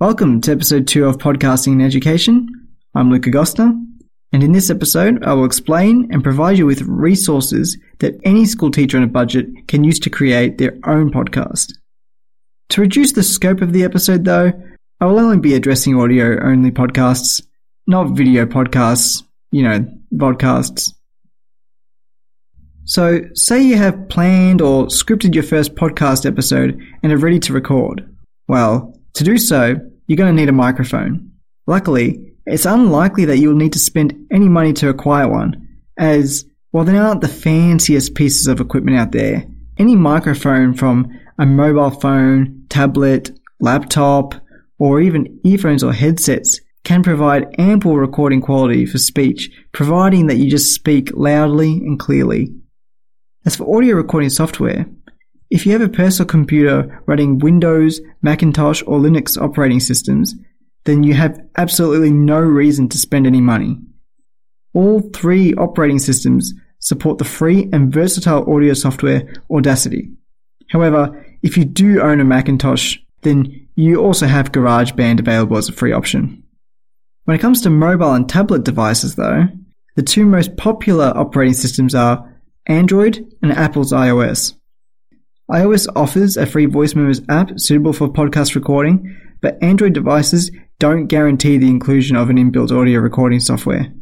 Welcome to episode 2 of Podcasting in Education. I'm Luke Agosta, and in this episode, I will explain and provide you with resources that any school teacher on a budget can use to create their own podcast. To reduce the scope of the episode, though, I will only be addressing audio only podcasts, not video podcasts, you know, podcasts. So, say you have planned or scripted your first podcast episode and are ready to record. Well, to do so, you're going to need a microphone. Luckily, it's unlikely that you will need to spend any money to acquire one, as while there aren't the fanciest pieces of equipment out there, any microphone from a mobile phone, tablet, laptop, or even earphones or headsets can provide ample recording quality for speech, providing that you just speak loudly and clearly. As for audio recording software, if you have a personal computer running Windows, Macintosh, or Linux operating systems, then you have absolutely no reason to spend any money. All three operating systems support the free and versatile audio software Audacity. However, if you do own a Macintosh, then you also have GarageBand available as a free option. When it comes to mobile and tablet devices though, the two most popular operating systems are Android and Apple's iOS iOS offers a free voice memos app suitable for podcast recording, but Android devices don't guarantee the inclusion of an inbuilt audio recording software.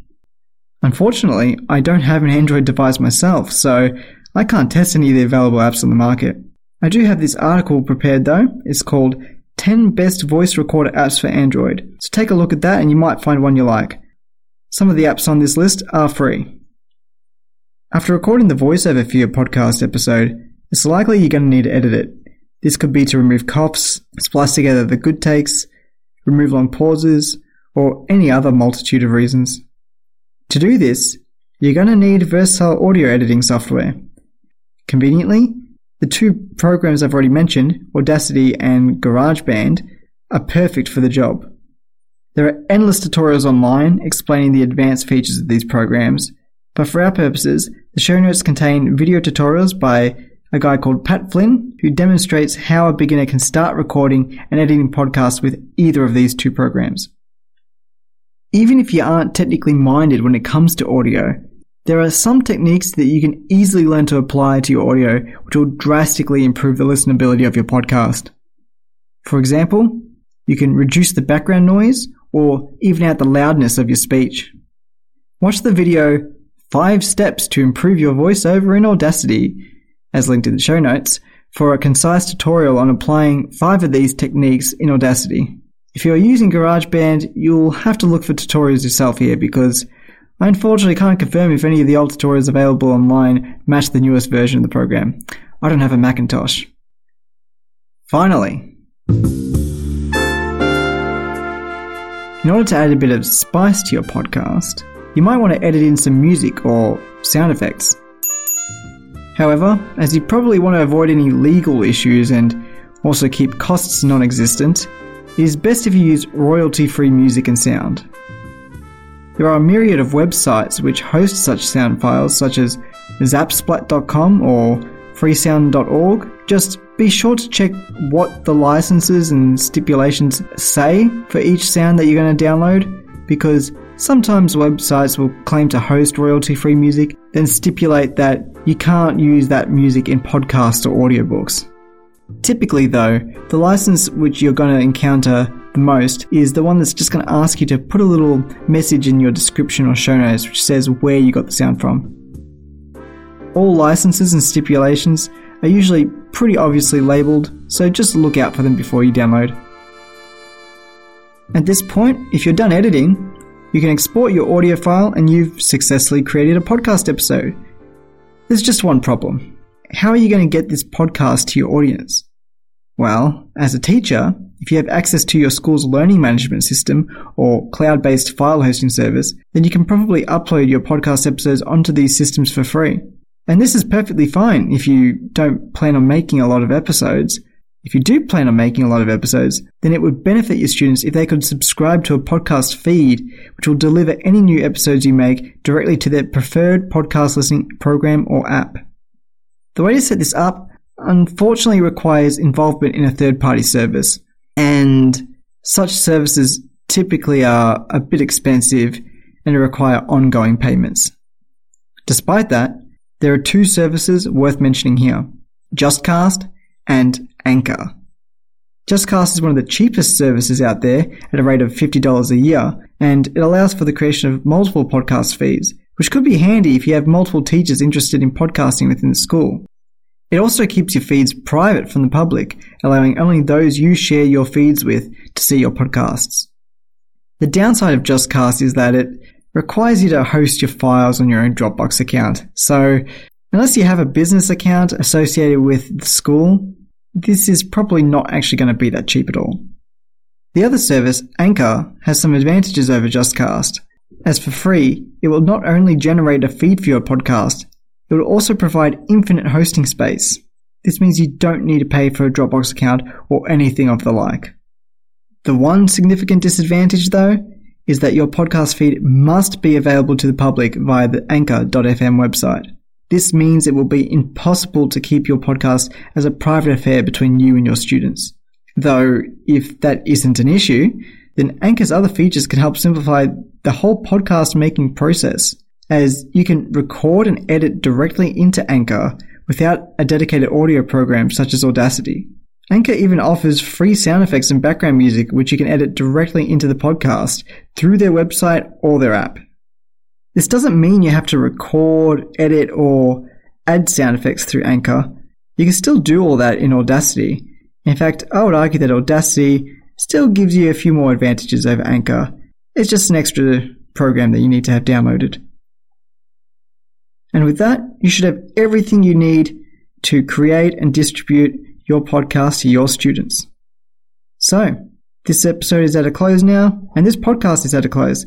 Unfortunately, I don't have an Android device myself, so I can't test any of the available apps on the market. I do have this article prepared though. It's called 10 Best Voice Recorder Apps for Android. So take a look at that and you might find one you like. Some of the apps on this list are free. After recording the voiceover for your podcast episode, it's likely you're going to need to edit it. This could be to remove coughs, splice together the good takes, remove long pauses, or any other multitude of reasons. To do this, you're going to need versatile audio editing software. Conveniently, the two programs I've already mentioned, Audacity and GarageBand, are perfect for the job. There are endless tutorials online explaining the advanced features of these programs, but for our purposes, the show notes contain video tutorials by a guy called Pat Flynn, who demonstrates how a beginner can start recording and editing podcasts with either of these two programs. Even if you aren't technically minded when it comes to audio, there are some techniques that you can easily learn to apply to your audio which will drastically improve the listenability of your podcast. For example, you can reduce the background noise or even out the loudness of your speech. Watch the video 5 Steps to Improve Your Voiceover in Audacity as linked in the show notes, for a concise tutorial on applying five of these techniques in Audacity. If you are using GarageBand, you'll have to look for tutorials yourself here because I unfortunately can't confirm if any of the old tutorials available online match the newest version of the program. I don't have a Macintosh. Finally, in order to add a bit of spice to your podcast, you might want to edit in some music or sound effects. However, as you probably want to avoid any legal issues and also keep costs non existent, it is best if you use royalty free music and sound. There are a myriad of websites which host such sound files, such as zapsplat.com or freesound.org. Just be sure to check what the licenses and stipulations say for each sound that you're going to download, because sometimes websites will claim to host royalty free music, then stipulate that you can't use that music in podcasts or audiobooks. Typically, though, the license which you're going to encounter the most is the one that's just going to ask you to put a little message in your description or show notes which says where you got the sound from. All licenses and stipulations are usually pretty obviously labelled, so just look out for them before you download. At this point, if you're done editing, you can export your audio file and you've successfully created a podcast episode. There's just one problem. How are you going to get this podcast to your audience? Well, as a teacher, if you have access to your school's learning management system or cloud based file hosting service, then you can probably upload your podcast episodes onto these systems for free. And this is perfectly fine if you don't plan on making a lot of episodes. If you do plan on making a lot of episodes, then it would benefit your students if they could subscribe to a podcast feed, which will deliver any new episodes you make directly to their preferred podcast listening program or app. The way to set this up unfortunately requires involvement in a third party service. And Such services typically are a bit expensive and require ongoing payments. Despite that, there are two services worth mentioning here JustCast and Anchor. JustCast is one of the cheapest services out there at a rate of $50 a year, and it allows for the creation of multiple podcast feeds, which could be handy if you have multiple teachers interested in podcasting within the school. It also keeps your feeds private from the public, allowing only those you share your feeds with to see your podcasts. The downside of JustCast is that it requires you to host your files on your own Dropbox account. So, unless you have a business account associated with the school, this is probably not actually going to be that cheap at all. The other service, Anchor, has some advantages over JustCast. As for free, it will not only generate a feed for your podcast, it will also provide infinite hosting space. This means you don't need to pay for a Dropbox account or anything of the like. The one significant disadvantage, though, is that your podcast feed must be available to the public via the anchor.fm website. This means it will be impossible to keep your podcast as a private affair between you and your students. Though, if that isn't an issue, then Anchor's other features can help simplify the whole podcast making process, as you can record and edit directly into Anchor without a dedicated audio program such as Audacity. Anchor even offers free sound effects and background music which you can edit directly into the podcast through their website or their app. This doesn't mean you have to record, edit, or add sound effects through Anchor. You can still do all that in Audacity. In fact, I would argue that Audacity still gives you a few more advantages over Anchor. It's just an extra program that you need to have downloaded. And with that, you should have everything you need to create and distribute your podcast to your students. So, this episode is at a close now, and this podcast is at a close.